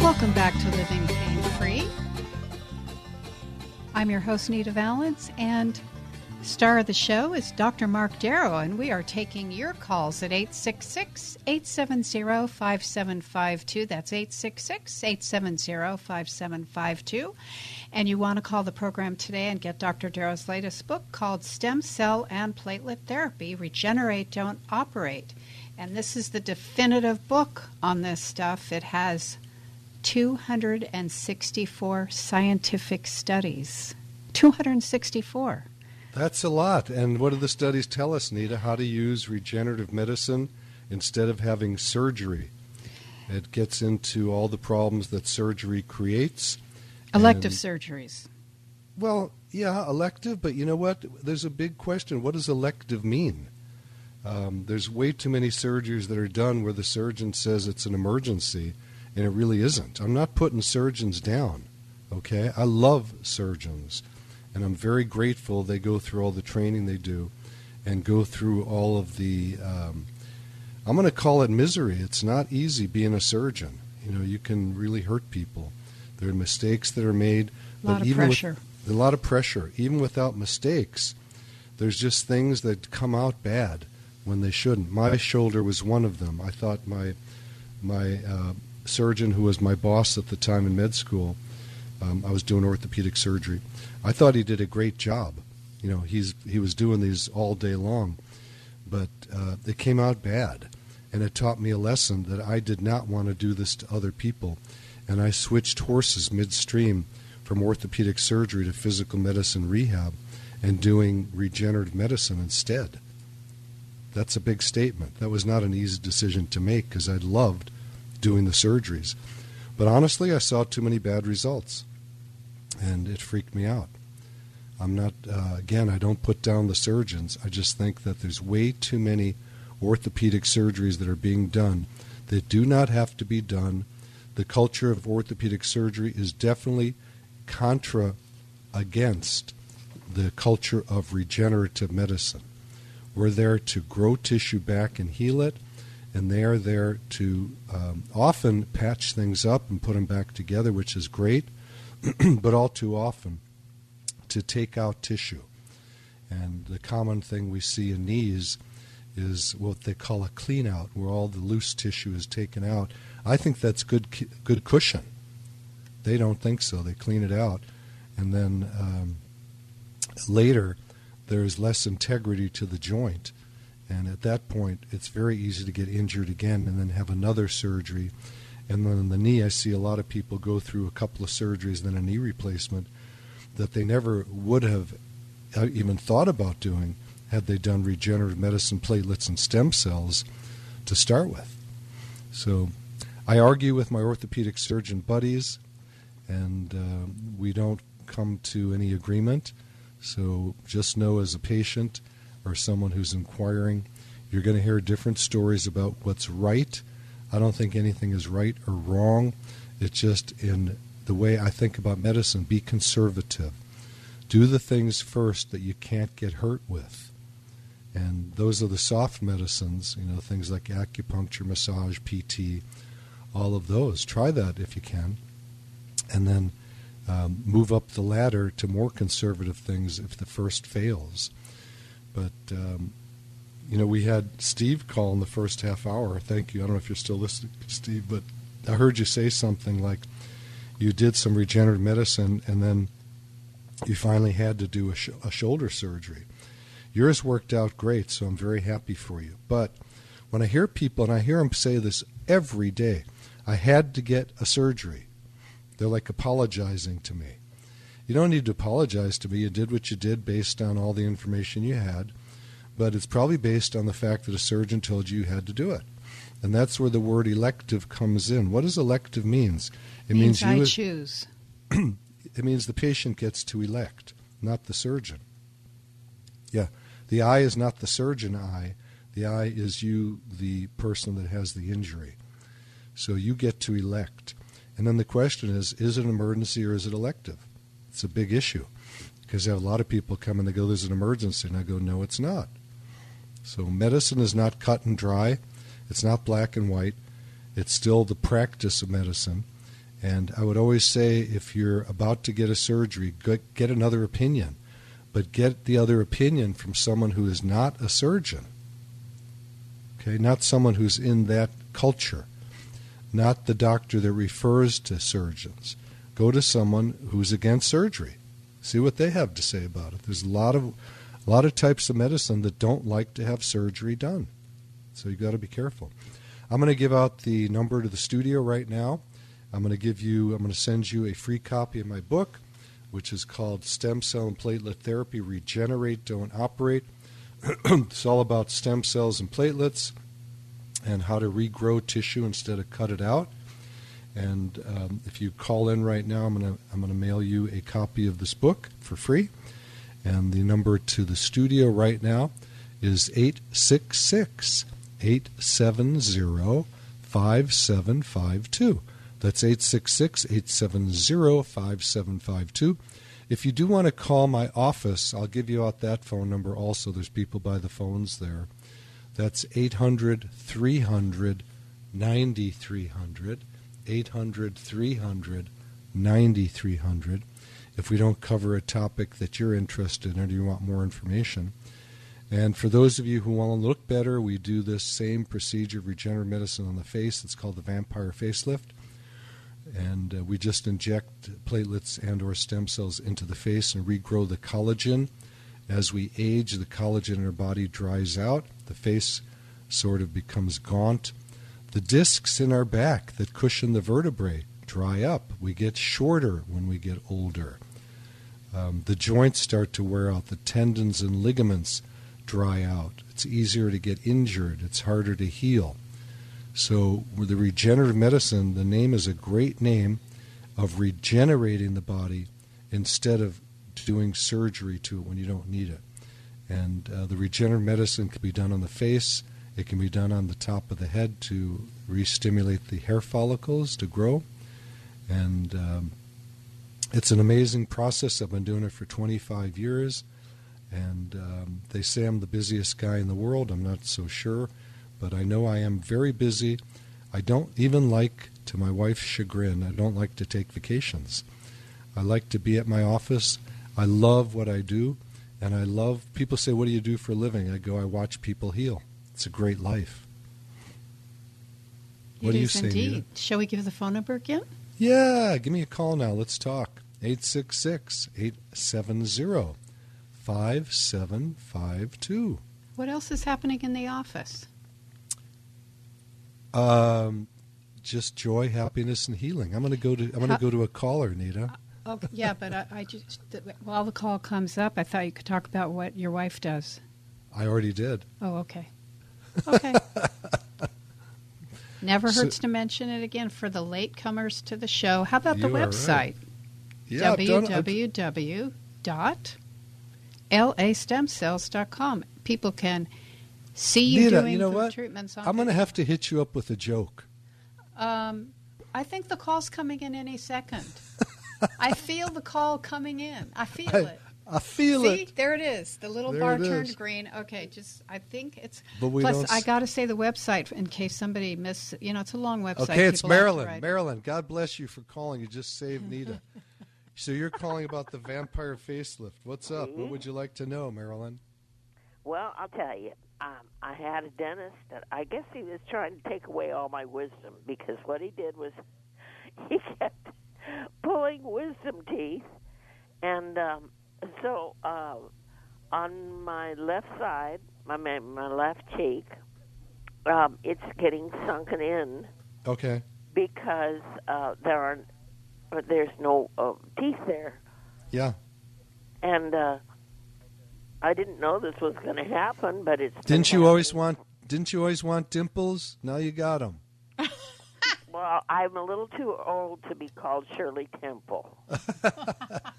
Welcome back to Living Pain Free. I'm your host, Nita Valens, and star of the show is Dr. Mark Darrow, and we are taking your calls at 866 870 5752. That's 866 870 5752. And you want to call the program today and get Dr. Darrow's latest book called Stem Cell and Platelet Therapy Regenerate, Don't Operate. And this is the definitive book on this stuff. It has 264 scientific studies. 264. That's a lot. And what do the studies tell us, Nita? How to use regenerative medicine instead of having surgery. It gets into all the problems that surgery creates. Elective And- surgeries. Well, yeah, elective, but you know what? There's a big question. What does elective mean? Um, there's way too many surgeries that are done where the surgeon says it's an emergency, and it really isn't. I'm not putting surgeons down, okay? I love surgeons, and I'm very grateful they go through all the training they do and go through all of the. Um, I'm going to call it misery. It's not easy being a surgeon. You know, you can really hurt people. There are mistakes that are made. A lot but of even with- pressure. a lot of pressure. Even without mistakes, there's just things that come out bad when they shouldn't. My shoulder was one of them. I thought my my uh, surgeon, who was my boss at the time in med school, um, I was doing orthopedic surgery. I thought he did a great job. You know, he's he was doing these all day long, but uh, it came out bad, and it taught me a lesson that I did not want to do this to other people, and I switched horses midstream from orthopedic surgery to physical medicine rehab, and doing regenerative medicine instead. That's a big statement. That was not an easy decision to make because I loved doing the surgeries. But honestly, I saw too many bad results, and it freaked me out. I'm not, uh, again, I don't put down the surgeons. I just think that there's way too many orthopedic surgeries that are being done that do not have to be done. The culture of orthopedic surgery is definitely contra against the culture of regenerative medicine. We're there to grow tissue back and heal it, and they are there to um, often patch things up and put them back together, which is great, but all too often to take out tissue. And the common thing we see in knees is what they call a clean out, where all the loose tissue is taken out. I think that's good, good cushion. They don't think so. They clean it out, and then um, later there is less integrity to the joint, and at that point it's very easy to get injured again, and then have another surgery. And then the knee, I see a lot of people go through a couple of surgeries, and then a knee replacement that they never would have uh, even thought about doing had they done regenerative medicine, platelets, and stem cells to start with. So I argue with my orthopedic surgeon buddies, and uh, we don't come to any agreement. So just know as a patient or someone who's inquiring, you're going to hear different stories about what's right. I don't think anything is right or wrong. It's just in the way I think about medicine, be conservative. Do the things first that you can't get hurt with. And those are the soft medicines, you know, things like acupuncture, massage, PT, all of those. Try that if you can. And then um, move up the ladder to more conservative things if the first fails. But um, you know, we had Steve call in the first half hour. Thank you. I don't know if you're still listening, Steve, but I heard you say something like you did some regenerative medicine and then you finally had to do a, sh- a shoulder surgery. Yours worked out great, so I'm very happy for you. But when I hear people, and I hear them say this every day, I had to get a surgery. They're like apologizing to me. You don't need to apologize to me. You did what you did based on all the information you had, but it's probably based on the fact that a surgeon told you you had to do it. And that's where the word elective comes in. What does elective means? It means, means you choose. it means the patient gets to elect, not the surgeon. Yeah, the eye is not the surgeon eye. The eye is you, the person that has the injury. So you get to elect. And then the question is is it an emergency or is it elective? It's a big issue because I have a lot of people come and they go, there's an emergency. And I go, no, it's not. So medicine is not cut and dry, it's not black and white. It's still the practice of medicine. And I would always say if you're about to get a surgery, get another opinion. But get the other opinion from someone who is not a surgeon. Okay, not someone who's in that culture, not the doctor that refers to surgeons. Go to someone who's against surgery. See what they have to say about it. There's a lot of a lot of types of medicine that don't like to have surgery done. So you've got to be careful. I'm going to give out the number to the studio right now. I'm going to give you, I'm going to send you a free copy of my book, which is called Stem Cell and Platelet Therapy Regenerate, Don't Operate. it's all about stem cells and platelets and how to regrow tissue instead of cut it out. And um, if you call in right now, I'm going to I'm to mail you a copy of this book for free. And the number to the studio right now is 866 870 5752. That's 866 870 5752. If you do want to call my office, I'll give you out that phone number also. There's people by the phones there. That's 800 300 9300. 800 300 9300. If we don't cover a topic that you're interested in or you want more information. And for those of you who want to look better, we do this same procedure of regenerative medicine on the face. It's called the vampire facelift and uh, we just inject platelets and or stem cells into the face and regrow the collagen as we age the collagen in our body dries out the face sort of becomes gaunt the discs in our back that cushion the vertebrae dry up. We get shorter when we get older. Um, the joints start to wear out. The tendons and ligaments dry out. It's easier to get injured. It's harder to heal. So, the regenerative medicine, the name is a great name of regenerating the body instead of doing surgery to it when you don't need it. And uh, the regenerative medicine can be done on the face, it can be done on the top of the head to re stimulate the hair follicles to grow. And um, it's an amazing process. I've been doing it for 25 years. And um, they say I'm the busiest guy in the world. I'm not so sure but I know I am very busy. I don't even like, to my wife's chagrin, I don't like to take vacations. I like to be at my office. I love what I do, and I love people say, What do you do for a living? I go, I watch people heal. It's a great life. What it do you say? Indeed. Nita? Shall we give the phone number again? Yeah, give me a call now. Let's talk. 866 870 5752. What else is happening in the office? Um, just joy, happiness, and healing. I'm going to go to I'm going to go to a caller, Nita. Uh, oh, yeah, but I, I just while the call comes up, I thought you could talk about what your wife does. I already did. Oh, okay. Okay. Never hurts so, to mention it again for the latecomers to the show. How about the website? Right. Yeah, www.lastemcells.com. People can see you Nita, doing you know what? treatments on I'm going to have to hit you up with a joke. Um, I think the call's coming in any second. I feel the call coming in. I feel I, it. I feel See? it. There it is. The little there bar turned green. Okay, just I think it's. But we plus, don't I got to say the website in case somebody miss. You know, it's a long website. Okay, it's Marilyn. Marilyn, God bless you for calling. You just saved Nita. so you're calling about the vampire facelift. What's up? What would you like to know, Marilyn? Well, I'll tell you. um, I had a dentist that I guess he was trying to take away all my wisdom because what he did was he kept pulling wisdom teeth, and um, so uh, on my left side, my my left cheek, um, it's getting sunken in Okay. because uh, there are uh, there's no uh, teeth there, Yeah. and uh, I didn't know this was going to happen, but it's Didn't you always want? Didn't you always want dimples? Now you got them. Well, I'm a little too old to be called Shirley Temple.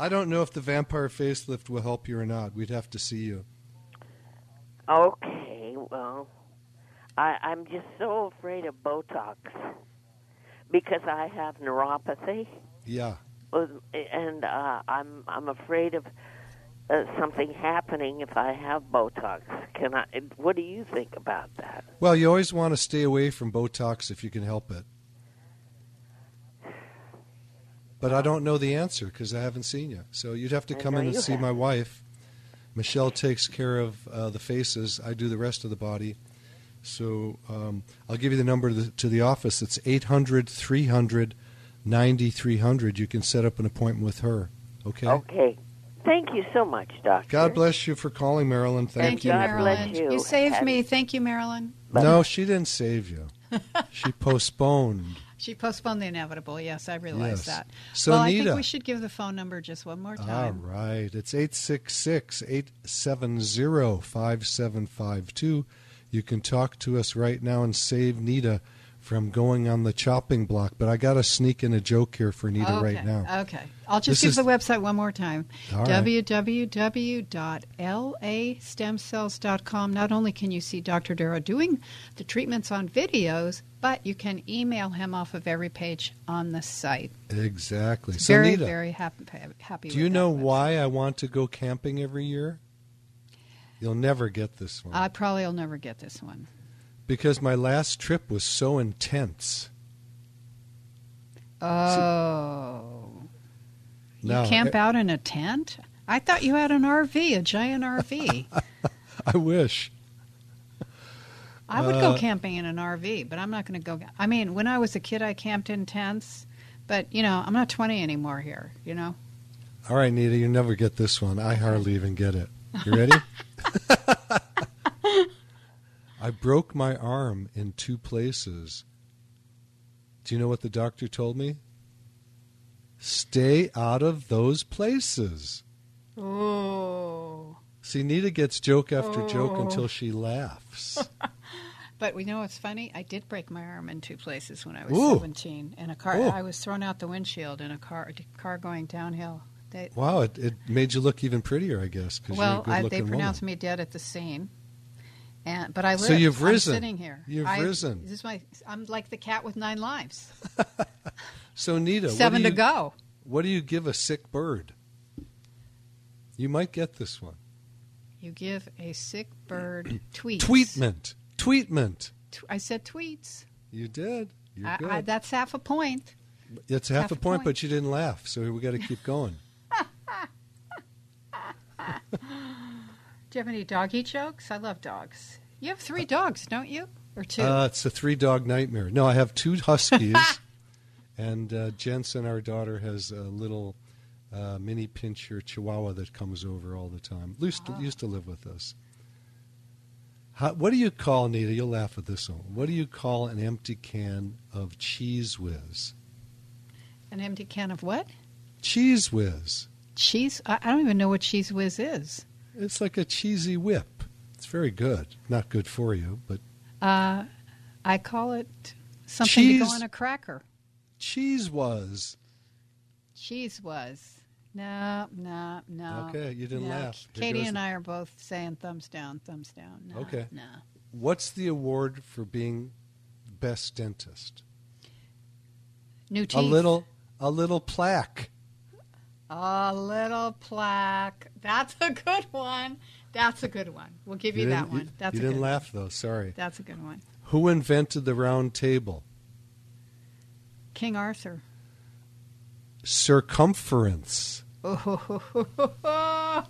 I don't know if the vampire facelift will help you or not. We'd have to see you. Okay, well, I, I'm just so afraid of Botox because I have neuropathy, Yeah. and uh, I'm I'm afraid of uh, something happening if I have Botox. Can I? What do you think about that? Well, you always want to stay away from Botox if you can help it. But I don't know the answer because I haven't seen you. So you'd have to come in and see my haven't. wife. Michelle takes care of uh, the faces. I do the rest of the body. So um, I'll give you the number to the, to the office. It's 800 300 9300. You can set up an appointment with her. Okay? Okay. Thank you so much, Doctor. God bless you for calling, Marilyn. Thank, Thank you, God Marilyn. bless you. saved me. Thank you, Marilyn. No, she didn't save you. she postponed. She postponed the inevitable. Yes, I realize Yes. that. So, well, I think we should give the phone number just one more time. All right. It's 866 870 5752. You can talk to us right now and save Nita from going on the chopping block. But I got to sneak in a joke here for Nita okay. right now. Okay. I'll just This give is- the website one more time. Right. www.lastemcells.com. Not only can you see Dr. Darrow doing the treatments on videos, but you can email him off of every page on the site. Exactly. So, very, Nita, very happy. happy do you know website. why I want to go camping every year? You'll never get this one. I probably will never get this one. Because my last trip was so intense. Oh. You Now, camp I- out in a tent? I thought you had an RV, a giant RV. I wish. I would go Uh, camping in an RV, but I'm not going to go. I mean, when I was a kid, I camped in tents, but you know, I'm not 20 anymore here. You know, All right, Nita, you never get this one. I hardly even get it. You ready? I broke my arm in two places. Do you know what the doctor told me? Stay out of those places. oh, See, Nita gets joke after joke Oh. until she laughs. but we know what's funny. I did break my arm in two places when I was Ooh. 17 in a car. I was thrown out the windshield in a car, a car going downhill. They, Wow, it, it made you look even prettier, I guess, well, you're a I, they pronounced woman. me dead at the scene. And, but I live. So you've I'm risen. sitting here. You've I- risen. This is my. I'm like the cat with nine lives. So, Nita, what Seven do to go. What do you give a sick bird? You might get this one. You give a sick bird tweets. Tweetment. Tweetment. I said tweets. You did. You're I, good. I, that's half a point. it's half, half a a point, point. but you didn't laugh, so we got to keep going. Do you have any doggy jokes? I love dogs. You have three dogs, don't you? Or two? Uh, it's a three dog nightmare. No, I have two huskies, and uh, Jensen, our daughter, has a little uh, mini pinscher chihuahua that comes over all the time. Used to, used to live with us. How, what do you call, Nita? You'll laugh at this one. What do you call an empty can of Cheez Whiz? An empty can of what? Cheez Whiz. Cheese? I, I don't even know what Cheez Whiz is. It's like a cheesy whip. It's very good. Not good for you, but Uh, I call it something to go on a cracker. cheese was. Cheese was. No, no, no. Okay, you didn't no. laugh. Here Katie and I are both saying thumbs down, thumbs down. No, Okay. No. What's the award for being best dentist? New teeth. A little, a little plaque. A little plaque. That's a good one. That's a good one. We'll give you, that one. That's you a didn't good laugh though. Sorry. One. That's a good one. Who invented the round table? King Arthur. Circumference. Oh,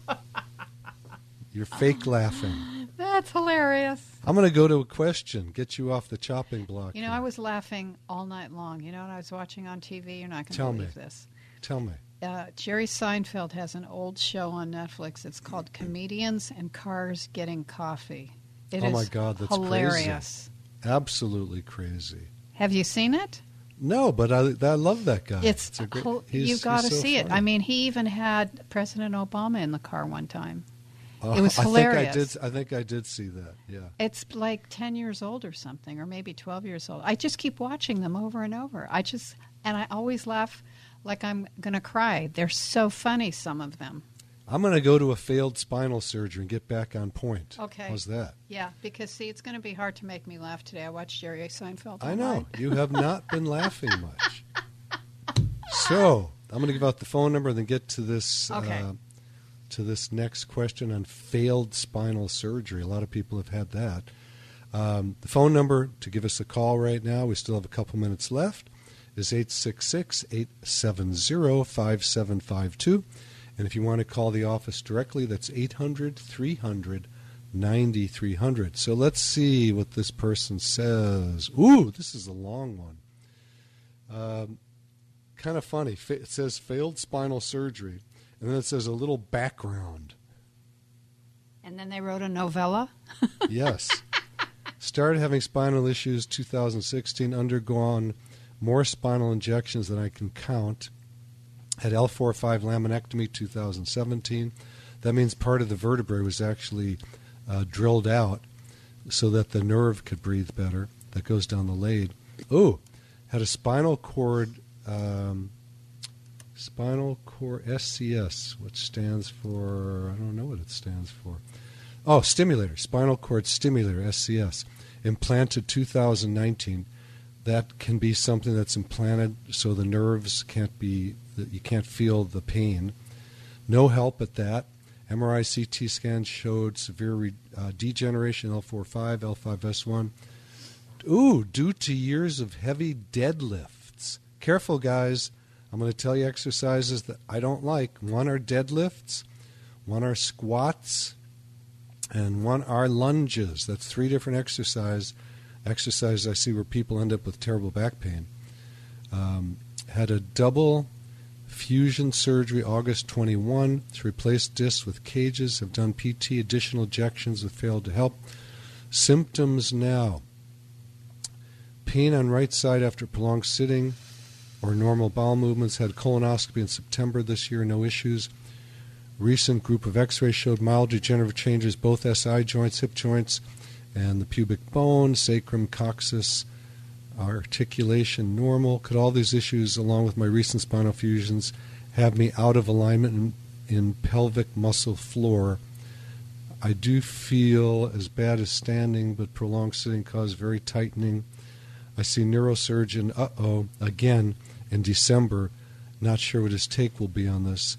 You're fake laughing. That's hilarious. I'm going to go to a question. Get you off the chopping block. You know, here. I was laughing all night long. You know what I was watching on TV? You're not going to Tell me. believe this. Tell me. Uh, Jerry Seinfeld has an old show on Netflix. It's called Comedians in Cars Getting Coffee. It Oh is my God, that's hilarious. Absolutely crazy. Have you seen it? No, but I, I love that guy. It's, a great, you've got to so see it. I mean, he even had President Obama in the car one time. Uh, it was hilarious. I think I did. I think I did see that. Yeah. It's like 10 years old or something, or maybe 12 years old. I just keep watching them over and over. I just, and I always laugh like I'm going to cry. They're so funny, some of them. I'm going to go to a failed spinal surgery and get back on point. Okay. How's that? Yeah, because see, it's going to be hard to make me laugh today. I watched Jerry Seinfeld. I know you have not been laughing much. So I'm going to give out the phone number and then get to this Okay. uh, to this next question on failed spinal surgery. A lot of people have had that. Um, the phone number to give us a call right now, we still have a couple minutes left, is 866 870 5752. And if you want to call the office directly, that's 800 300 9300. So let's see what this person says. Ooh, this is a long one. Um, kind of funny. It says failed spinal surgery, and then it says a little background. And then they wrote a novella. Yes. Started having spinal issues 2016, undergone more spinal injections than I can count. Had L4-5 laminectomy 2017. That means part of the vertebrae was actually uh, drilled out so that the nerve could breathe better that goes down the lade. Ooh, had a spinal cord um, spinal cord SCS, which stands for I don't know what it stands for. Oh, stimulator, spinal cord stimulator, SCS, implanted 2019. That can be something that's implanted so the nerves can't be, you can't feel the pain. No help at that. MRI CT scan showed severe re, uh, degeneration L4-5, L5S1. Ooh, due to years of heavy deadlifts. Careful, guys. I'm going to tell you exercises that I don't like. One are deadlifts, one are squats, and one are lunges. That's three different exercise exercises I see where people end up with terrible back pain. Um, had a double fusion surgery August 21 to replace discs with cages. Have done PT additional injections have failed to help. Symptoms now. Pain on right side after prolonged sitting or normal bowel movements. Had colonoscopy in September this year, no issues. Recent group of x-rays showed mild degenerative changes, both SI joints, hip joints, and the pubic bone, sacrum, coccyx, articulation normal. Could all these issues, along with my recent spinal fusions, have me out of alignment in, in pelvic muscle floor? I do feel as bad as standing, but prolonged sitting causes very tightening. I see neurosurgeon, uh oh, again in December. Not sure what his take will be on this.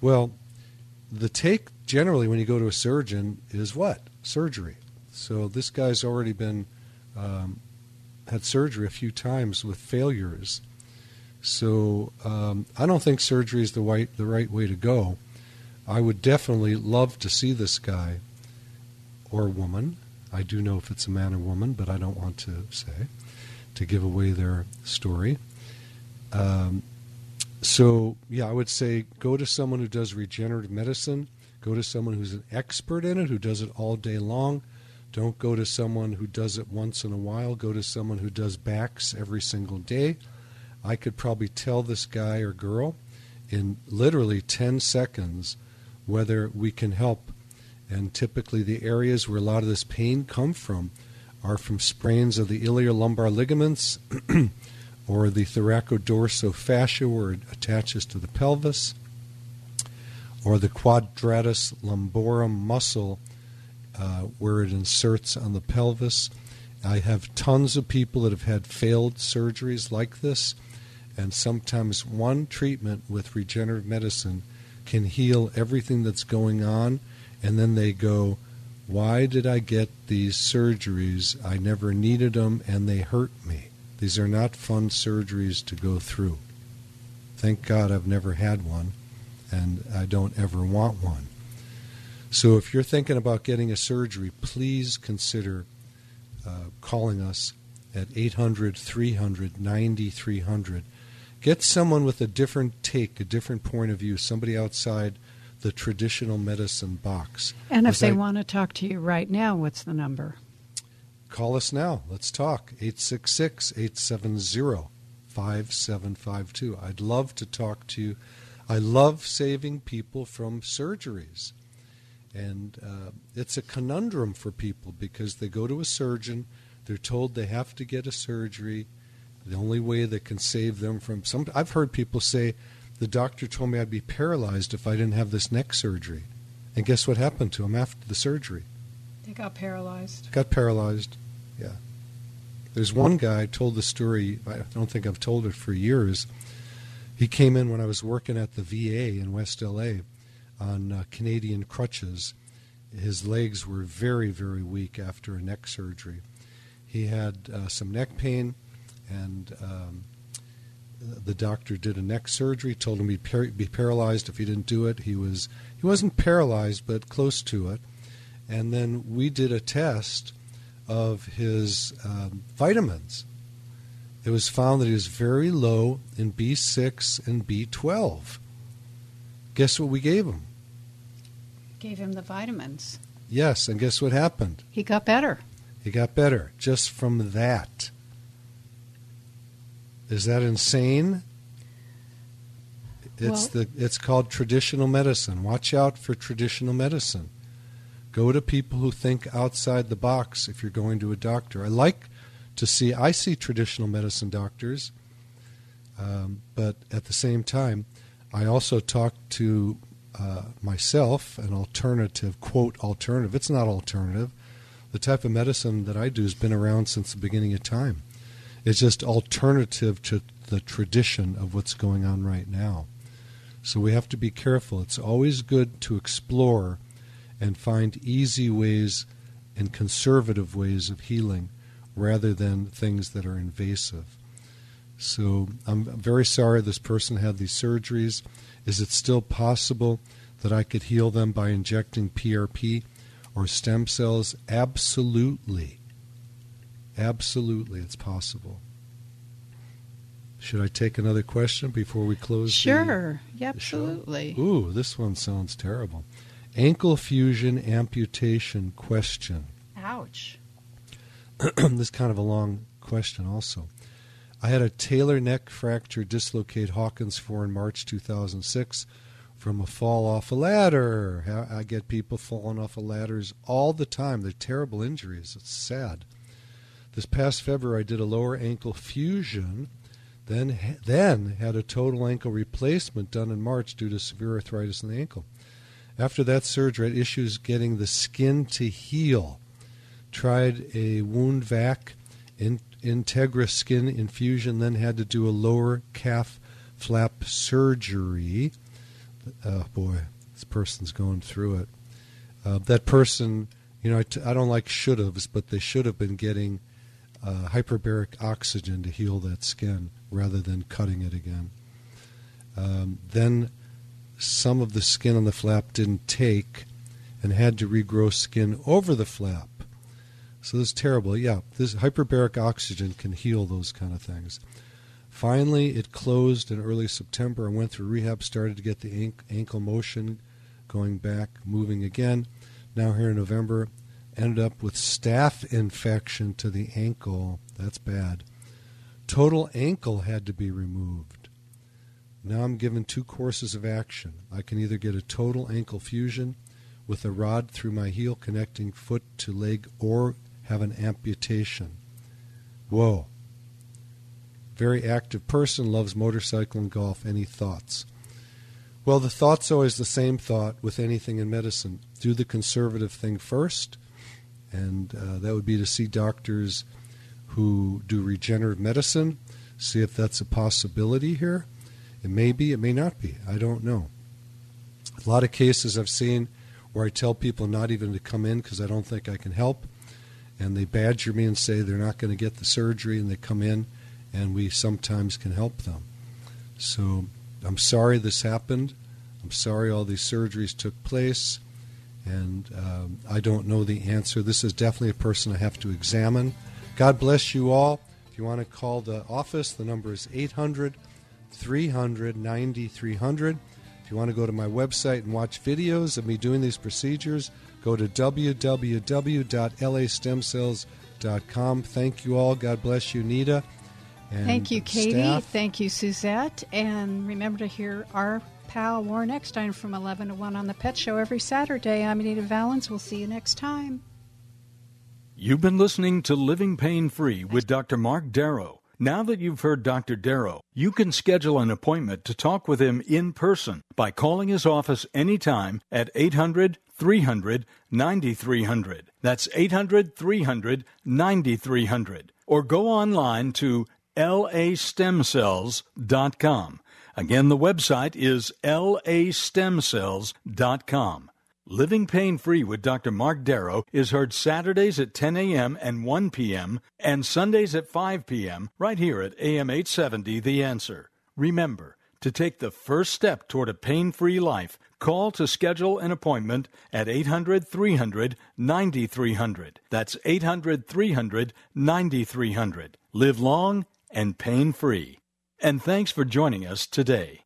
Well, the take generally when you go to a surgeon is what? Surgery. So this guy's already been um, had surgery a few times with failures. So um, I don't think surgery is the right the right way to go. I would definitely love to see this guy or woman. I do know if it's a man or woman, but I don't want to say to give away their story. Um, so yeah, I would say go to someone who does regenerative medicine. Go to someone who's an expert in it, who does it all day long. Don't go to someone who does it once in a while. Go to someone who does backs every single day. I could probably tell this guy or girl in literally 10 seconds whether we can help. And typically, the areas where a lot of this pain come from are from sprains of the iliolumbar ligaments or the thoracodorsofascia where it attaches to the pelvis or the quadratus lumborum muscle uh, where it inserts on the pelvis. I have tons of people that have had failed surgeries like this, and sometimes one treatment with regenerative medicine can heal everything that's going on, and then they go, Why did I get these surgeries? I never needed them, and they hurt me. These are not fun surgeries to go through. Thank God I've never had one, and I don't ever want one. So if you're thinking about getting a surgery, please consider uh, calling us at 800 300 9300. Get someone with a different take, a different point of view, somebody outside the traditional medicine box. And if they I, want to talk to you right now, what's the number? Call us now. Let's talk. 866 870 5752. I'd love to talk to you. I love saving people from surgeries. And uh, it's a conundrum for people because they go to a surgeon, they're told they have to get a surgery. The only way that can save them from some. I've heard people say, the doctor told me I'd be paralyzed if I didn't have this neck surgery. And guess what happened to him after the surgery? They got paralyzed. Got paralyzed, yeah. There's one guy I told the story, I don't think I've told it for years. He came in when I was working at the VA in West LA on uh, Canadian crutches. His legs were very, very weak after a neck surgery. He had uh, some neck pain, and um, the doctor did a neck surgery. Told him he'd par- be paralyzed if he didn't do it. He was he wasn't paralyzed, but close to it. And then we did a test of his um, vitamins. It was found that he was very low in B6 and B12. Guess what we gave him? Gave him the vitamins. Yes, and guess what happened? He got better. He got better just from that. Is that insane? It's well, the it's called traditional medicine. Watch out for traditional medicine. Go to people who think outside the box if you're going to a doctor. I like to see I see traditional medicine doctors, um, but at the same time, I also talk to uh, myself an alternative quote alternative. It's not alternative. The type of medicine that I do has been around since the beginning of time. It's just alternative to the tradition of what's going on right now. So we have to be careful. It's always good to explore and find easy ways and conservative ways of healing rather than things that are invasive. So I'm very sorry this person had these surgeries. Is it still possible that I could heal them by injecting PRP or stem cells? Absolutely. Absolutely, it's possible. Should I take another question before we close? Sure, the, absolutely. The Ooh, this one sounds terrible. Ankle fusion amputation question. Ouch. this is kind of a long question, also. I had a talar neck fracture dislocate Hawkins 4 in March 2006 from a fall off a ladder. I get people falling off of ladders all the time. They're terrible injuries. It's sad. This past February, I did a lower ankle fusion, then then had a total ankle replacement done in March due to severe arthritis in the ankle. After that surgery, I had issues getting the skin to heal. Tried a wound vac, in, Integra skin infusion, then had to do a lower calf flap surgery. Oh boy, this person's going through it. Uh, that person, you know, I t- I don't like should haves, but they should have been getting uh, hyperbaric oxygen to heal that skin rather than cutting it again. Um, then some of the skin on the flap didn't take and had to regrow skin over the flap. So this is terrible. Yeah, this hyperbaric oxygen can heal those kind of things. Finally, it closed in early September. I went through rehab, started to get the ankle motion going back, moving again. Now here in November, ended up with staph infection to the ankle. That's bad. Total ankle had to be removed. Now I'm given two courses of action. I can either get a total ankle fusion with a rod through my heel connecting foot to leg or have an amputation. Whoa. Very active person, loves motorcycle and golf. Any thoughts? Well, the thought's always the same thought with anything in medicine. Do the conservative thing first and uh, that would be to see doctors who do regenerative medicine, see if that's a possibility here. It may be, it may not be. I don't know. A lot of cases I've seen where I tell people not even to come in because I don't think I can help, and they badger me and say they're not going to get the surgery, and they come in, and we sometimes can help them. So I'm sorry this happened. I'm sorry all these surgeries took place and um, I don't know the answer. This is definitely a person I have to examine. God bless you all. If you want to call the office, the number is 800 300 9300. If you want to go to my website and watch videos of me doing these procedures, go to www.lastemcells.com. Thank you all. God bless you, Nita. Thank you, Katie. Staff. Thank you, Suzette. And remember to hear our pal Warren Eckstein from 11 to 1 on the Pet Show every Saturday. I'm Anita Valens. We'll see you next time. You've been listening to Living Pain Free with Dr. Mark Darrow. Now that you've heard Dr. Darrow, you can schedule an appointment to talk with him in person by calling his office anytime at 800 300 9300. That's 800 300 9300. Or go online to lastemcells.com. Again, the website is lastemcells.com. Living Pain Free with Dr. Mark Darrow is heard Saturdays at 10 a.m. and 1 p.m. and Sundays at 5 p.m. right here at AM 870 The Answer. Remember, to take the first step toward a pain free life, call to schedule an appointment at 800 300 9300. That's 800 300 9300. Live long and pain free. And thanks for joining us today.